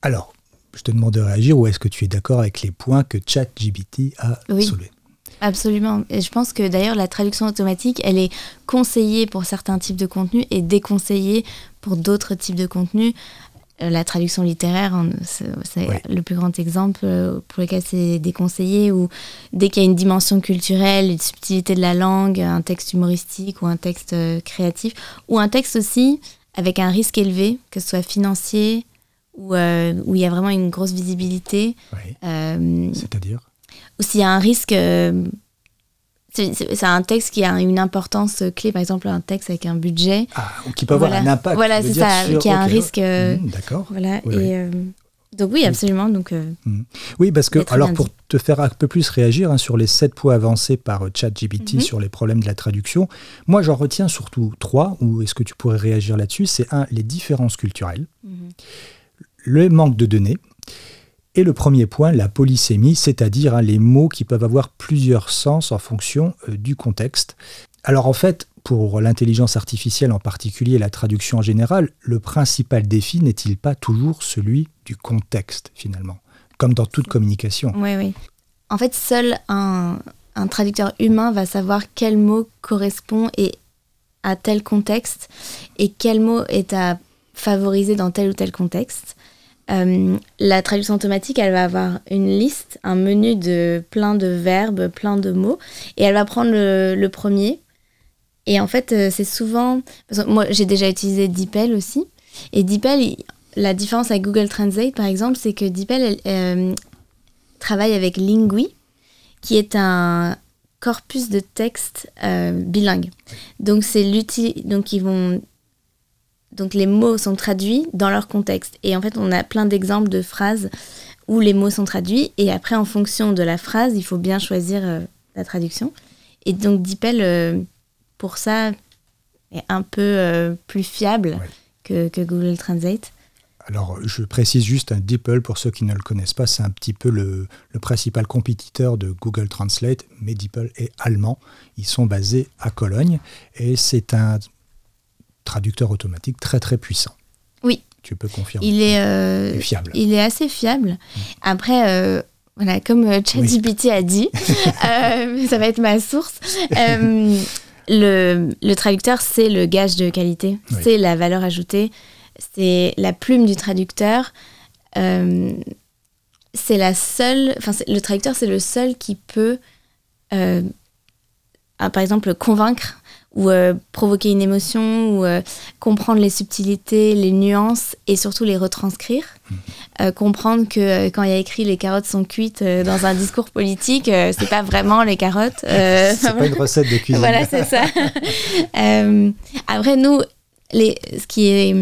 Alors, je te demande de réagir ou est-ce que tu es d'accord avec les points que ChatGPT a soulevés? Absolument. Et je pense que d'ailleurs la traduction automatique, elle est conseillée pour certains types de contenus et déconseillée pour d'autres types de contenus. Euh, la traduction littéraire, c'est le plus grand exemple euh, pour lequel c'est déconseillé, ou dès qu'il y a une dimension culturelle, une subtilité de la langue, un texte humoristique ou un texte euh, créatif, ou un texte aussi avec un risque élevé, que ce soit financier, ou où il y a vraiment une grosse visibilité. C'est-à-dire? Ou s'il y a un risque c'est un texte qui a une importance clé, par exemple un texte avec un budget. Ah, qui peut avoir un impact. Voilà, c'est ça, qui a un risque. Euh, mmh, d'accord. Voilà, et, euh, donc oui, absolument. Donc, euh, mmh. Oui, parce que, alors pour te faire un peu plus réagir hein, sur les sept points avancés par ChatGPT mmh. sur les problèmes de la traduction, moi j'en retiens surtout trois, ou est-ce que tu pourrais réagir là-dessus? C'est un, les différences culturelles, le manque de données, et le premier point, la polysémie, c'est-à-dire hein, les mots qui peuvent avoir plusieurs sens en fonction euh, du contexte. Alors en fait, pour l'intelligence artificielle en particulier, la traduction en général, le principal défi n'est-il pas toujours celui du contexte finalement, comme dans toute communication Oui, oui. En fait, seul un, traducteur humain va savoir quel mot correspond et à tel contexte et quel mot est à favoriser dans tel ou tel contexte. Euh, la traduction automatique, elle va avoir une liste, un menu de plein de verbes, plein de mots, et elle va prendre le, premier. Et en fait, euh, c'est souvent. moi, j'ai déjà utilisé DeepL aussi. Et DeepL, la différence avec Google Translate, par exemple, c'est que DeepL, euh, travaille avec Lingui, qui est un corpus de texte euh, bilingue. Donc c'est donc ils vont, donc les mots sont traduits dans leur contexte. Et en fait, on a plein d'exemples de phrases où les mots sont traduits. Et après, en fonction de la phrase, il faut bien choisir euh, la traduction. Et donc DeepL, euh, pour ça, est un peu plus fiable que, que Google Translate. Alors, je précise juste, un DeepL, pour ceux qui ne le connaissent pas, c'est un petit peu le, principal compétiteur de Google Translate, mais DeepL est allemand. Ils sont basés à Cologne et c'est un traducteur automatique très très puissant. Oui. Tu peux confirmer. Il est, euh, fiable. Il est assez fiable. Mm. Après, euh, voilà, comme euh, ChatGPT a dit, ça va être ma source. le, le, traducteur, c'est le gage de qualité, c'est la valeur ajoutée c'est la plume du traducteur. C'est la seule, enfin le traducteur c'est le seul qui peut, euh, par exemple, convaincre ou euh, provoquer une émotion ou comprendre les subtilités, les nuances et surtout les retranscrire. Mmh. comprendre que quand il y a écrit les carottes sont cuites dans un discours politique, c'est pas vraiment les carottes. c'est pas une recette de cuisine. voilà, c'est ça. après, nous, les, ce qui est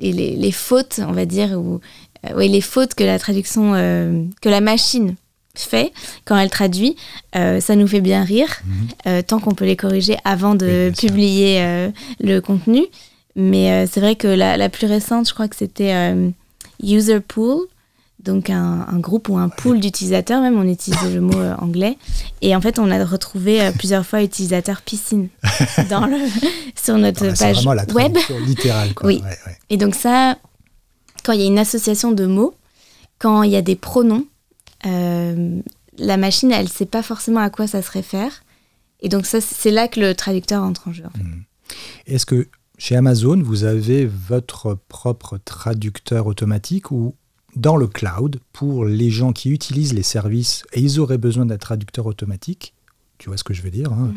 les, fautes, on va dire, ou euh, oui, les fautes que la traduction, euh, que la machine fait quand elle traduit, euh, ça nous fait bien rire, mhm. tant qu'on peut les corriger avant de publier le contenu. Mais c'est vrai que la, plus récente, je crois que c'était User Pool, donc un, groupe ou un pool d'utilisateurs, même on utilise le mot anglais. Et en fait, on a retrouvé plusieurs fois utilisateur piscine dans le, sur notre page la web. littérale. Quoi. Oui. Et donc ça, quand il y a une association de mots, quand il y a des pronoms, euh, la machine, elle ne sait pas forcément à quoi ça se réfère. Et donc ça, c'est là que le traducteur entre en jeu. Hmm. Est-ce que chez Amazon, vous avez votre propre traducteur automatique ou dans le cloud, pour les gens qui utilisent les services et ils auraient besoin d'un traducteur automatique, tu vois ce que je veux dire hein?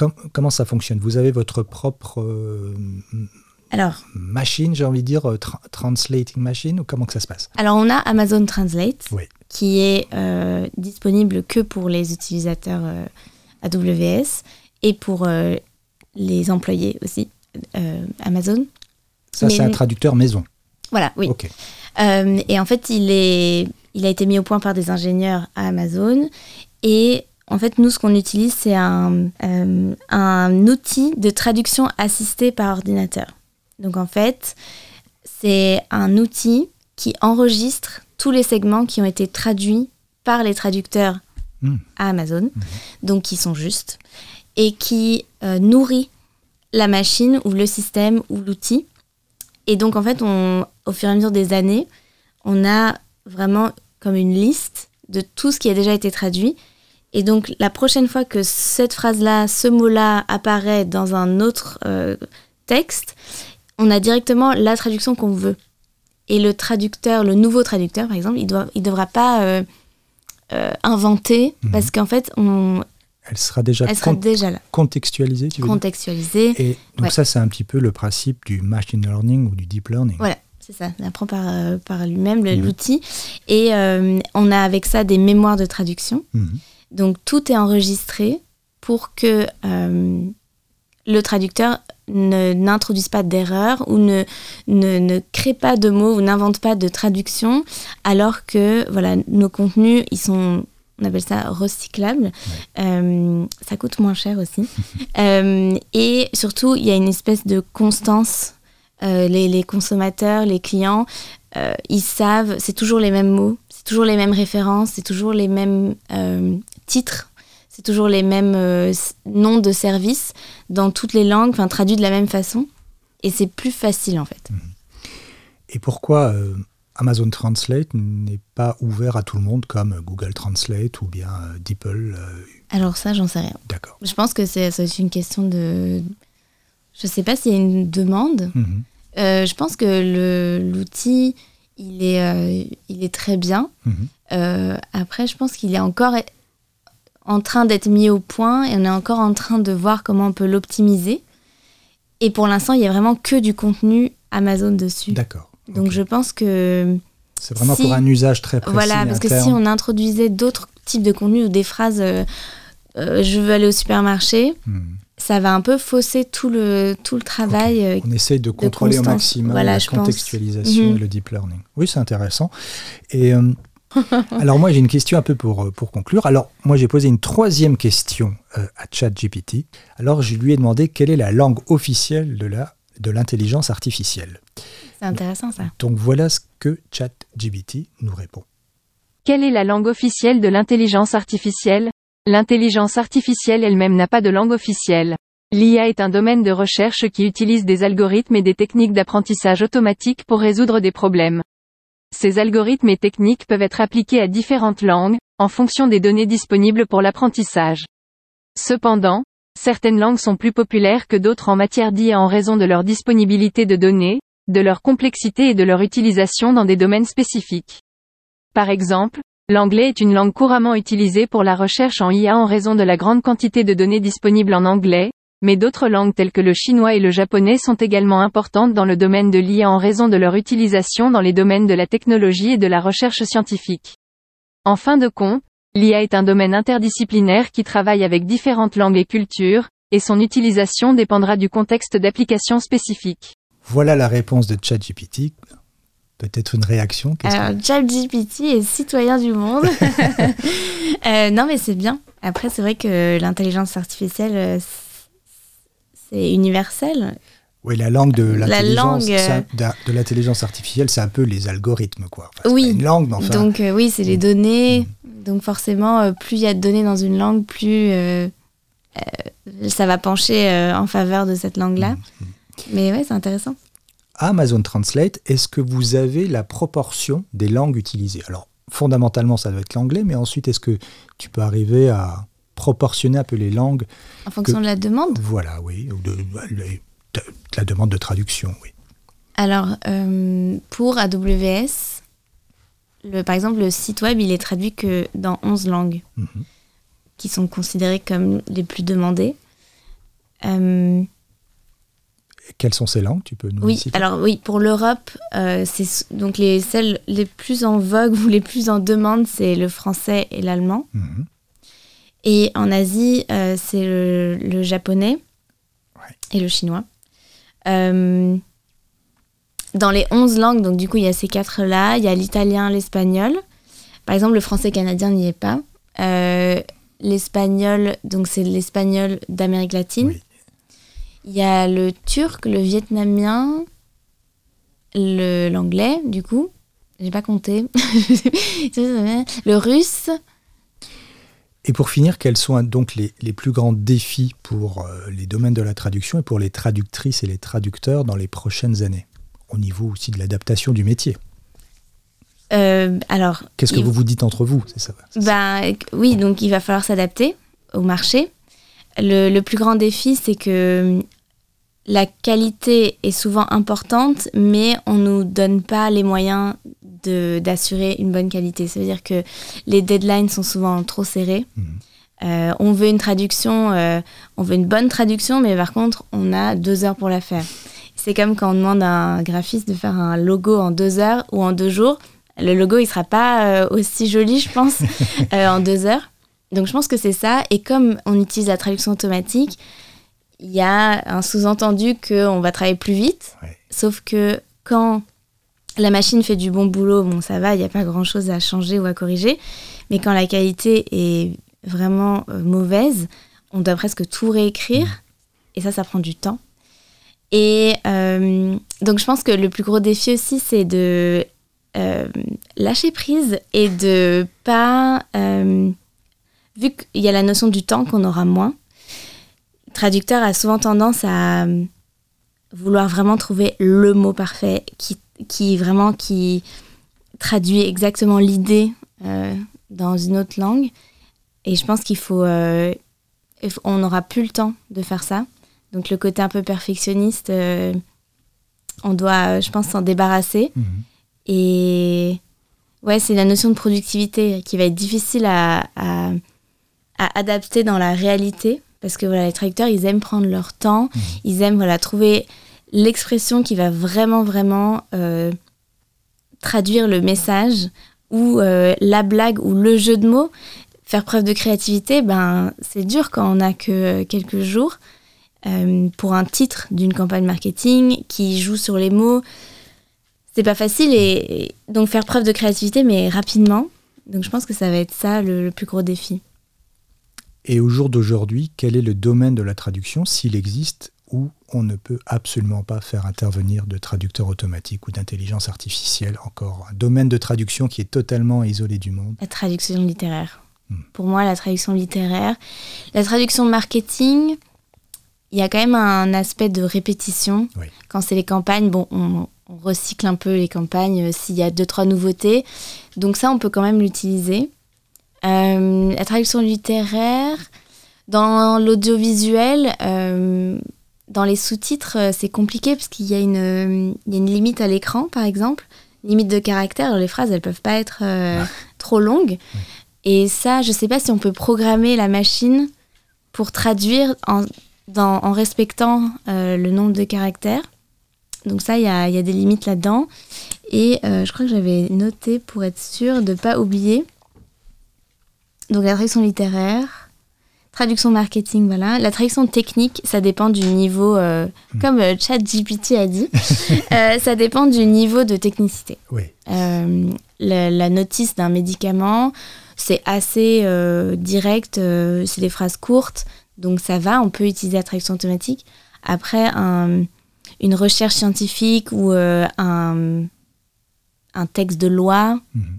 mhm. Comment ça fonctionne? Vous avez votre propre euh, alors, machine, j'ai envie de dire, euh, translating machine, ou comment que ça se passe? Alors, on a Amazon Translate, qui est euh, disponible que pour les utilisateurs AWS et pour les employés aussi Amazon. Ça, c'est un traducteur maison. Voilà, oui. et en fait, il, est, il a été mis au point par des ingénieurs à Amazon et en fait, nous, ce qu'on utilise, c'est un, euh, un, outil de traduction assistée par ordinateur. Donc, en fait, c'est un outil qui enregistre tous les segments qui ont été traduits par les traducteurs hmm. à Amazon, hmm. donc qui sont justes, et qui euh, nourrit la machine ou le système ou l'outil. Et donc, en fait, on, au fur et à mesure des années, on a vraiment comme une liste de tout ce qui a déjà été traduit et donc, la prochaine fois que cette phrase-là, ce mot-là apparaît dans un autre euh, texte, on a directement la traduction qu'on veut. Et le traducteur, le nouveau traducteur, par exemple, il ne il devra pas euh, euh, inventer, mhm. parce qu'en fait, on, elle sera déjà, elle déjà là. contextualisée, tu veux Contextualisée. Et donc ça, c'est un petit peu le principe du machine learning ou du deep learning. Voilà, c'est ça. On apprend par, par lui-même l'outil. Et on a avec ça des mémoires de traduction. Mhm. Donc tout est enregistré pour que euh, le traducteur n'introduise pas d'erreur ou ne, ne, crée pas de mots ou n'invente pas de traduction alors que voilà, nos contenus, ils sont, on appelle ça recyclables. Euh, ça coûte moins cher aussi. Euh, et surtout, il y a une espèce de constance. Les, les, consommateurs, les clients, ils savent, c'est toujours les mêmes mots, c'est toujours les mêmes références, c'est toujours les mêmes titres. C'est toujours les mêmes euh, noms de services dans toutes les langues, enfin traduits de la même façon. Et c'est plus facile en fait. Mhm. Et pourquoi euh, Amazon Translate n'est pas ouvert à tout le monde comme Google Translate ou bien euh, DeepL Alors ça, j'en sais rien. D'accord. Je pense que c'est une question de... Je ne sais pas s'il y a une demande. Mhm. je pense que l'outil, il, est, il est très bien. Mhm. après, je pense qu'il est encore en train d'être mis au point et on est encore en train de voir comment on peut l'optimiser. Et pour l'instant, il y a vraiment que du contenu Amazon dessus. D'accord. Donc je pense que C'est vraiment Si- pour un usage très précis. Voilà, parce que si on introduisait d'autres types de contenus ou des phrases euh, euh, je veux aller au supermarché, Hmm. ça va un peu fausser tout le, tout le travail. euh, On essaye de contrôler au maximum Voilà, la pense. contextualisation Mhm. et le deep learning. Oui, c'est intéressant. Et euh, alors moi, j'ai une question un peu pour, euh, pour conclure. Alors moi, j'ai posé une troisième question euh, à ChatGPT. Alors je lui ai demandé quelle est la langue officielle de la de l'intelligence artificielle. C'est intéressant ça. Donc voilà ce que ChatGPT nous répond. Quelle est la langue officielle de l'intelligence artificielle? L'intelligence artificielle elle-même n'a pas de langue officielle. L'IA est un domaine de recherche qui utilise des algorithmes et des techniques d'apprentissage automatique pour résoudre des problèmes. Ces algorithmes et techniques peuvent être appliqués à différentes langues, en fonction des données disponibles pour l'apprentissage. Cependant, certaines langues sont plus populaires que d'autres en matière d'IA en raison de leur disponibilité de données, de leur complexité et de leur utilisation dans des domaines spécifiques. Par exemple, l'anglais est une langue couramment utilisée pour la recherche en IA en raison de la grande quantité de données disponibles en anglais, mais d'autres langues telles que le chinois et le japonais sont également importantes dans le domaine de l'IA en raison de leur utilisation dans les domaines de la technologie et de la recherche scientifique. En fin de compte, l'IA est un domaine interdisciplinaire qui travaille avec différentes langues et cultures, et son utilisation dépendra du contexte d'application spécifique. Voilà la réponse de ChatGPT. Peut-être une réaction qu'est-ce que- Alors, ChatGPT est citoyen du monde. Euh, non, mais c'est bien. Après, c'est vrai que l'intelligence artificielle, euh, c'est universel. Oui, la langue de La l'intelligence langue, euh, de, l'intelligence artificielle, c'est un peu les algorithmes, quoi. Enfin, Oui. une langue, mais enfin. Donc, euh, oui, c'est les données. Donc, forcément, euh, plus il y a de données dans une langue, plus euh, ça va pencher en faveur de cette langue-là. Mm, Mais ouais, c'est intéressant. Amazon Translate, est-ce que vous avez la proportion des langues utilisées? Alors, fondamentalement, ça doit être l'anglais, mais ensuite, est-ce que tu peux arriver à proportionner un peu les langues En fonction de la demande. Voilà, oui, ou de, de- de la demande de traduction, oui. Alors, euh, pour AWS, le, par exemple, le site web, il est traduit que dans 11 langues Mhm. qui sont considérées comme les plus demandées. Euh, quelles sont ces langues Tu peux nous oui, alors oui, pour l'Europe, euh, c'est donc les celles les plus en vogue ou les plus en demande, c'est le français et l'allemand. Mhm. Et en Asie, euh, c'est le, le japonais Ouais. et le chinois. Euh, dans les 11 langues, donc du coup, il y a ces quatre-là. Il y a l'italien, l'espagnol. Par exemple, le français canadien n'y est pas. Euh, l'espagnol, donc c'est l'espagnol d'Amérique latine. Oui. Il y a le turc, le vietnamien, l'anglais, du coup. J'ai pas compté. le russe. Et pour finir, quels sont donc les, les plus grands défis pour euh, les domaines de la traduction et pour les traductrices et les traducteurs dans les prochaines années Au niveau aussi de l'adaptation du métier? Euh, alors, Qu'est-ce que vous vous dites entre vous? Ça Ben, euh, oui, donc il va falloir s'adapter au marché. Le, le plus grand défi, c'est que la qualité est souvent importante, mais on ne nous donne pas les moyens d'assurer une bonne qualité. Ça veut dire que les deadlines sont souvent trop serrés. Mhm. Euh, on veut une traduction, euh, on veut une bonne traduction, mais par contre, on a deux heures pour la faire. C'est comme quand on demande à un graphiste de faire un logo en deux heures ou en deux jours. Le logo, il sera pas euh, aussi joli, je pense, en deux heures. Donc, je pense que c'est ça. Et comme on utilise la traduction automatique, il y a un sous-entendu qu'on va travailler plus vite. Ouais. Sauf que quand la machine fait du bon boulot, bon, ça va, il n'y a pas grand-chose à changer ou à corriger. Mais quand la qualité est vraiment euh, mauvaise, on doit presque tout réécrire. Et ça, ça prend du temps. Et euh, donc, je pense que le plus gros défi aussi, c'est de euh, lâcher prise et de pas. vu qu'il y a la notion du temps qu'on aura moins, traducteur a souvent tendance à euh, vouloir vraiment trouver le mot parfait qui, qui vraiment qui traduit exactement l'idée euh, dans une autre langue. Et je pense qu'il faut, euh, on n'aura plus le temps de faire ça. Donc le côté un peu perfectionniste, euh, on doit, je pense, s'en débarrasser. Mhm. Et ouais, c'est la notion de productivité qui va être difficile à, à, à adapter dans la réalité. Parce que voilà, les traducteurs, ils aiment prendre leur temps, ils aiment voilà, trouver l'expression qui va vraiment, vraiment euh, traduire le message ou la blague ou le jeu de mots. Faire preuve de créativité, ben, c'est dur quand on n'a que quelques jours. pour un titre d'une campagne marketing qui joue sur les mots, c'est pas facile et, donc faire preuve de créativité mais rapidement. Donc je pense que ça va être ça le, plus gros défi. Et au jour d'aujourd'hui, quel est le domaine de la traduction, s'il existe, où on ne peut absolument pas faire intervenir de traducteur automatique ou d'intelligence artificielle encore? Un domaine de traduction qui est totalement isolé du monde. La traduction littéraire. Hmm. Pour moi, la traduction littéraire. La traduction marketing, il y a quand même un aspect de répétition. Quand c'est les campagnes, bon, on, on recycle un peu les campagnes euh, s'il y a deux, trois nouveautés. Donc ça, on peut quand même l'utiliser. Euh, la traduction littéraire, dans l'audiovisuel, euh, dans les sous-titres, c'est compliqué parce qu'il y, a une, limite à l'écran, par exemple. Limite de caractère, les phrases, elles peuvent pas être trop longues. Et ça, je sais pas si on peut programmer la machine pour traduire en, en respectant le nombre de caractères. Donc ça, il y a, des limites là-dedans. Et euh, je crois que j'avais noté pour être sûr de ne pas oublier. Donc la traduction littéraire, traduction marketing, voilà. La traduction technique, ça dépend du niveau, euh, hmm. comme euh, ChatGPT a dit, ça dépend du niveau de technicité. Oui. La, la, notice d'un médicament, c'est assez direct, c'est des phrases courtes, donc ça va, on peut utiliser la traduction automatique. Après, un une recherche scientifique ou euh, un, un, texte de loi. Mhm.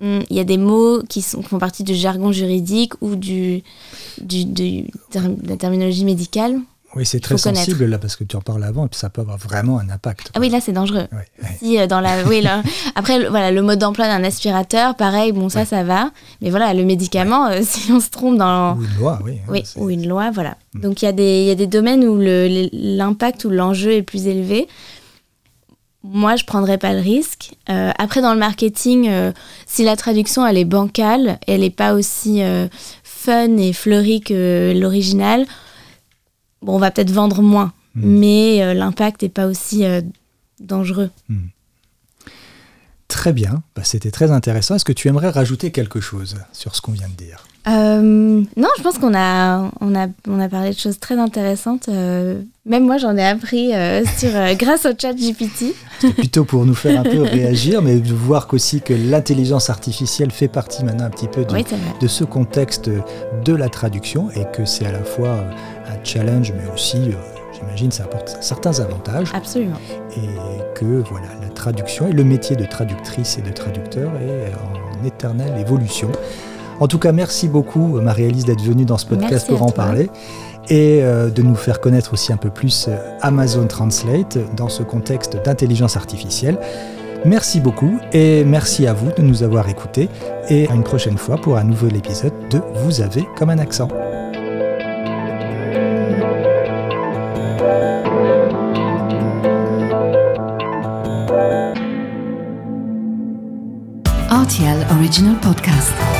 Hmm, il y a des mots qui, sont, font partie du jargon juridique ou du, du, de la terminologie médicale. Oui, c'est très sensible là parce que tu en parles avant et puis ça peut avoir vraiment un impact. Ah oui, là c'est dangereux. Si euh, dans la, oui là. Après, voilà, le mode d'emploi d'un aspirateur, pareil, bon ça, ça va. Mais voilà, le médicament, euh, si on se trompe dans. Ou une loi, oui. Oui, ou une loi, voilà. Mm. Donc il y a des, il y a des domaines où l'impact ou l'enjeu est plus élevé. Moi, je prendrais pas le risque. Euh, après, dans le marketing, si la traduction elle est bancale, elle n'est pas aussi fun et fleurie que l'original bon, on va peut-être vendre moins, hmm. mais euh, l'impact n'est pas aussi euh, dangereux. Hmm. Très bien, bah, c'était très intéressant. Est-ce que tu aimerais rajouter quelque chose sur ce qu'on vient de dire? Euh, Non, je pense qu'on a, on a, on a parlé de choses très intéressantes. même moi, j'en ai appris sur, grâce au chat GPT. C'est plutôt pour nous faire un peu réagir, mais de voir qu'aussi que l'intelligence artificielle fait partie maintenant un petit peu de, de ce contexte de la traduction et que c'est à la fois challenge, mais aussi, euh, j'imagine, ça apporte certains avantages. Absolument. Et que voilà, la traduction et le métier de traductrice et de traducteur est en éternelle évolution. En tout cas, merci beaucoup, Marie-Élise, d'être venue dans ce podcast pour en parler et euh, de nous faire connaître aussi un peu plus euh, Amazon Translate dans ce contexte d'intelligence artificielle. Merci beaucoup et merci à vous de nous avoir écoutés et à une prochaine fois pour un nouvel épisode de Vous avez comme un accent. RTL Original Podcast.